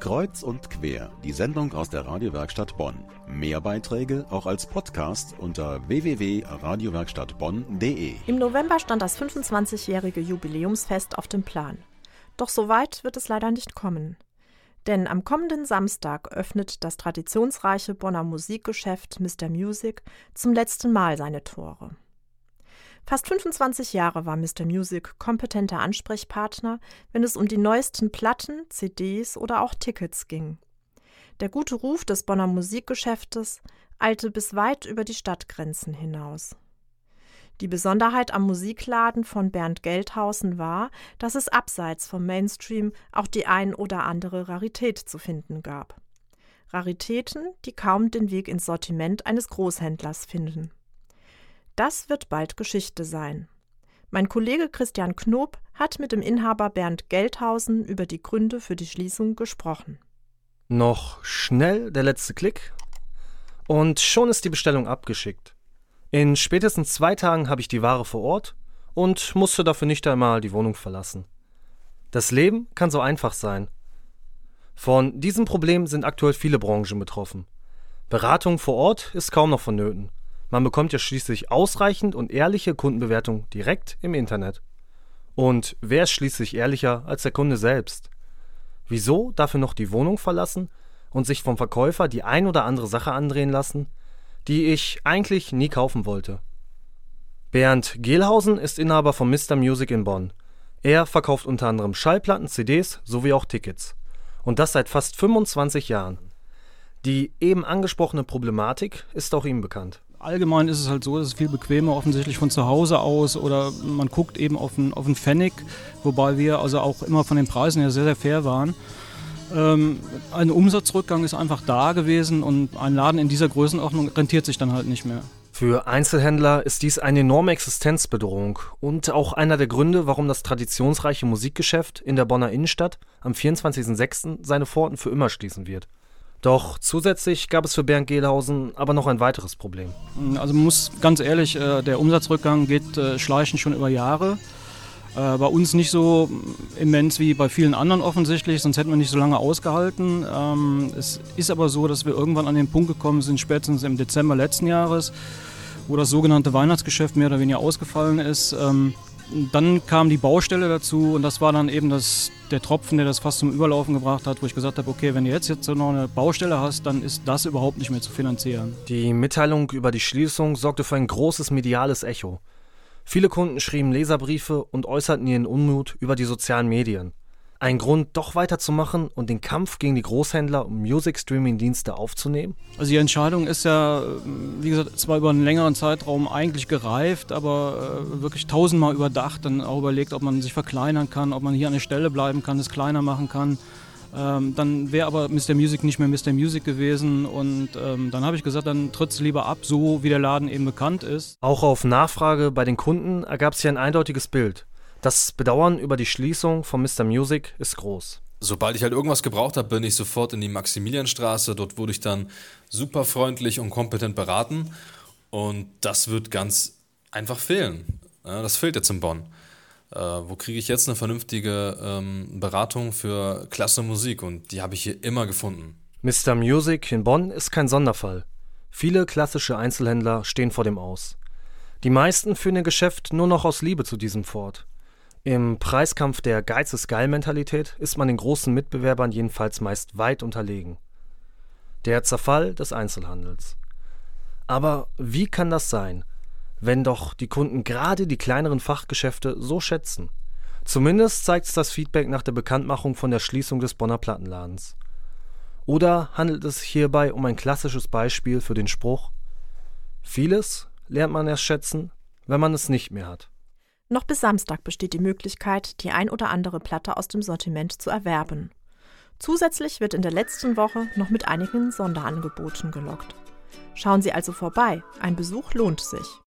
Kreuz und quer, die Sendung aus der Radiowerkstatt Bonn. Mehr Beiträge auch als Podcast unter www.radiowerkstattbonn.de. Im November stand das 25-jährige Jubiläumsfest auf dem Plan. Doch so weit wird es leider nicht kommen. Denn am kommenden Samstag öffnet das traditionsreiche Bonner Musikgeschäft Mr. Music zum letzten Mal seine Tore. Fast 25 Jahre war Mr. Music kompetenter Ansprechpartner, wenn es um die neuesten Platten, CDs oder auch Tickets ging. Der gute Ruf des Bonner Musikgeschäftes eilte bis weit über die Stadtgrenzen hinaus. Die Besonderheit am Musikladen von Bernd Geldhausen war, dass es abseits vom Mainstream auch die ein oder andere Rarität zu finden gab. Raritäten, die kaum den Weg ins Sortiment eines Großhändlers finden. Das wird bald Geschichte sein. Mein Kollege Christian Knob hat mit dem Inhaber Bernd Geldhausen über die Gründe für die Schließung gesprochen. Noch schnell der letzte Klick und schon ist die Bestellung abgeschickt. In spätestens zwei Tagen habe ich die Ware vor Ort und musste dafür nicht einmal die Wohnung verlassen. Das Leben kann so einfach sein. Von diesem Problem sind aktuell viele Branchen betroffen. Beratung vor Ort ist kaum noch vonnöten. Man bekommt ja schließlich ausreichend und ehrliche Kundenbewertung direkt im Internet. Und wer ist schließlich ehrlicher als der Kunde selbst? Wieso dafür noch die Wohnung verlassen und sich vom Verkäufer die ein oder andere Sache andrehen lassen, die ich eigentlich nie kaufen wollte? Bernd Gehlhausen ist Inhaber von Mr. Music in Bonn. Er verkauft unter anderem Schallplatten, CDs sowie auch Tickets. Und das seit fast 25 Jahren. Die eben angesprochene Problematik ist auch ihm bekannt allgemein ist es halt so, es ist viel bequemer offensichtlich von zu Hause aus oder man guckt eben auf einen, auf einen Pfennig, wobei wir also auch immer von den Preisen her sehr, sehr fair waren. Ähm, ein Umsatzrückgang ist einfach da gewesen und ein Laden in dieser Größenordnung rentiert sich dann halt nicht mehr. Für Einzelhändler ist dies eine enorme Existenzbedrohung und auch einer der Gründe, warum das traditionsreiche Musikgeschäft in der Bonner Innenstadt am 24.06. seine Pforten für immer schließen wird. Doch zusätzlich gab es für Bernd Gehlhausen aber noch ein weiteres Problem. Also man muss ganz ehrlich, äh, der Umsatzrückgang geht äh, schleichend schon über Jahre. Äh, bei uns nicht so immens wie bei vielen anderen offensichtlich, sonst hätten wir nicht so lange ausgehalten. Ähm, es ist aber so, dass wir irgendwann an den Punkt gekommen sind, spätestens im Dezember letzten Jahres, wo das sogenannte Weihnachtsgeschäft mehr oder weniger ausgefallen ist. Dann kam die Baustelle dazu und das war dann eben das, der Tropfen, der das fast zum Überlaufen gebracht hat, wo ich gesagt habe, okay, wenn du jetzt, jetzt noch eine Baustelle hast, dann ist das überhaupt nicht mehr zu finanzieren. Die Mitteilung über die Schließung sorgte für ein großes mediales Echo. Viele Kunden schrieben Leserbriefe und äußerten ihren Unmut über die sozialen Medien ein Grund, doch weiterzumachen und den Kampf gegen die Großhändler und Music-Streaming-Dienste aufzunehmen? Also die Entscheidung ist ja, wie gesagt, zwar über einen längeren Zeitraum eigentlich gereift, aber äh, wirklich tausendmal überdacht, dann auch überlegt, ob man sich verkleinern kann, ob man hier an der Stelle bleiben kann, es kleiner machen kann. Ähm, dann wäre aber Mr. Music nicht mehr Mr. Music gewesen und ähm, dann habe ich gesagt, dann tritt es lieber ab, so wie der Laden eben bekannt ist. Auch auf Nachfrage bei den Kunden ergab sich ein eindeutiges Bild. Das Bedauern über die Schließung von Mr. Music ist groß. Sobald ich halt irgendwas gebraucht habe, bin ich sofort in die Maximilianstraße. Dort wurde ich dann super freundlich und kompetent beraten. Und das wird ganz einfach fehlen. Das fehlt jetzt in Bonn. Äh, wo kriege ich jetzt eine vernünftige ähm, Beratung für klasse Musik? Und die habe ich hier immer gefunden. Mr. Music in Bonn ist kein Sonderfall. Viele klassische Einzelhändler stehen vor dem Aus. Die meisten führen ihr Geschäft nur noch aus Liebe zu diesem fort. Im Preiskampf der Geiz ist geil Mentalität ist man den großen Mitbewerbern jedenfalls meist weit unterlegen. Der Zerfall des Einzelhandels. Aber wie kann das sein, wenn doch die Kunden gerade die kleineren Fachgeschäfte so schätzen? Zumindest zeigt es das Feedback nach der Bekanntmachung von der Schließung des Bonner Plattenladens. Oder handelt es hierbei um ein klassisches Beispiel für den Spruch Vieles lernt man erst schätzen, wenn man es nicht mehr hat. Noch bis Samstag besteht die Möglichkeit, die ein oder andere Platte aus dem Sortiment zu erwerben. Zusätzlich wird in der letzten Woche noch mit einigen Sonderangeboten gelockt. Schauen Sie also vorbei, ein Besuch lohnt sich.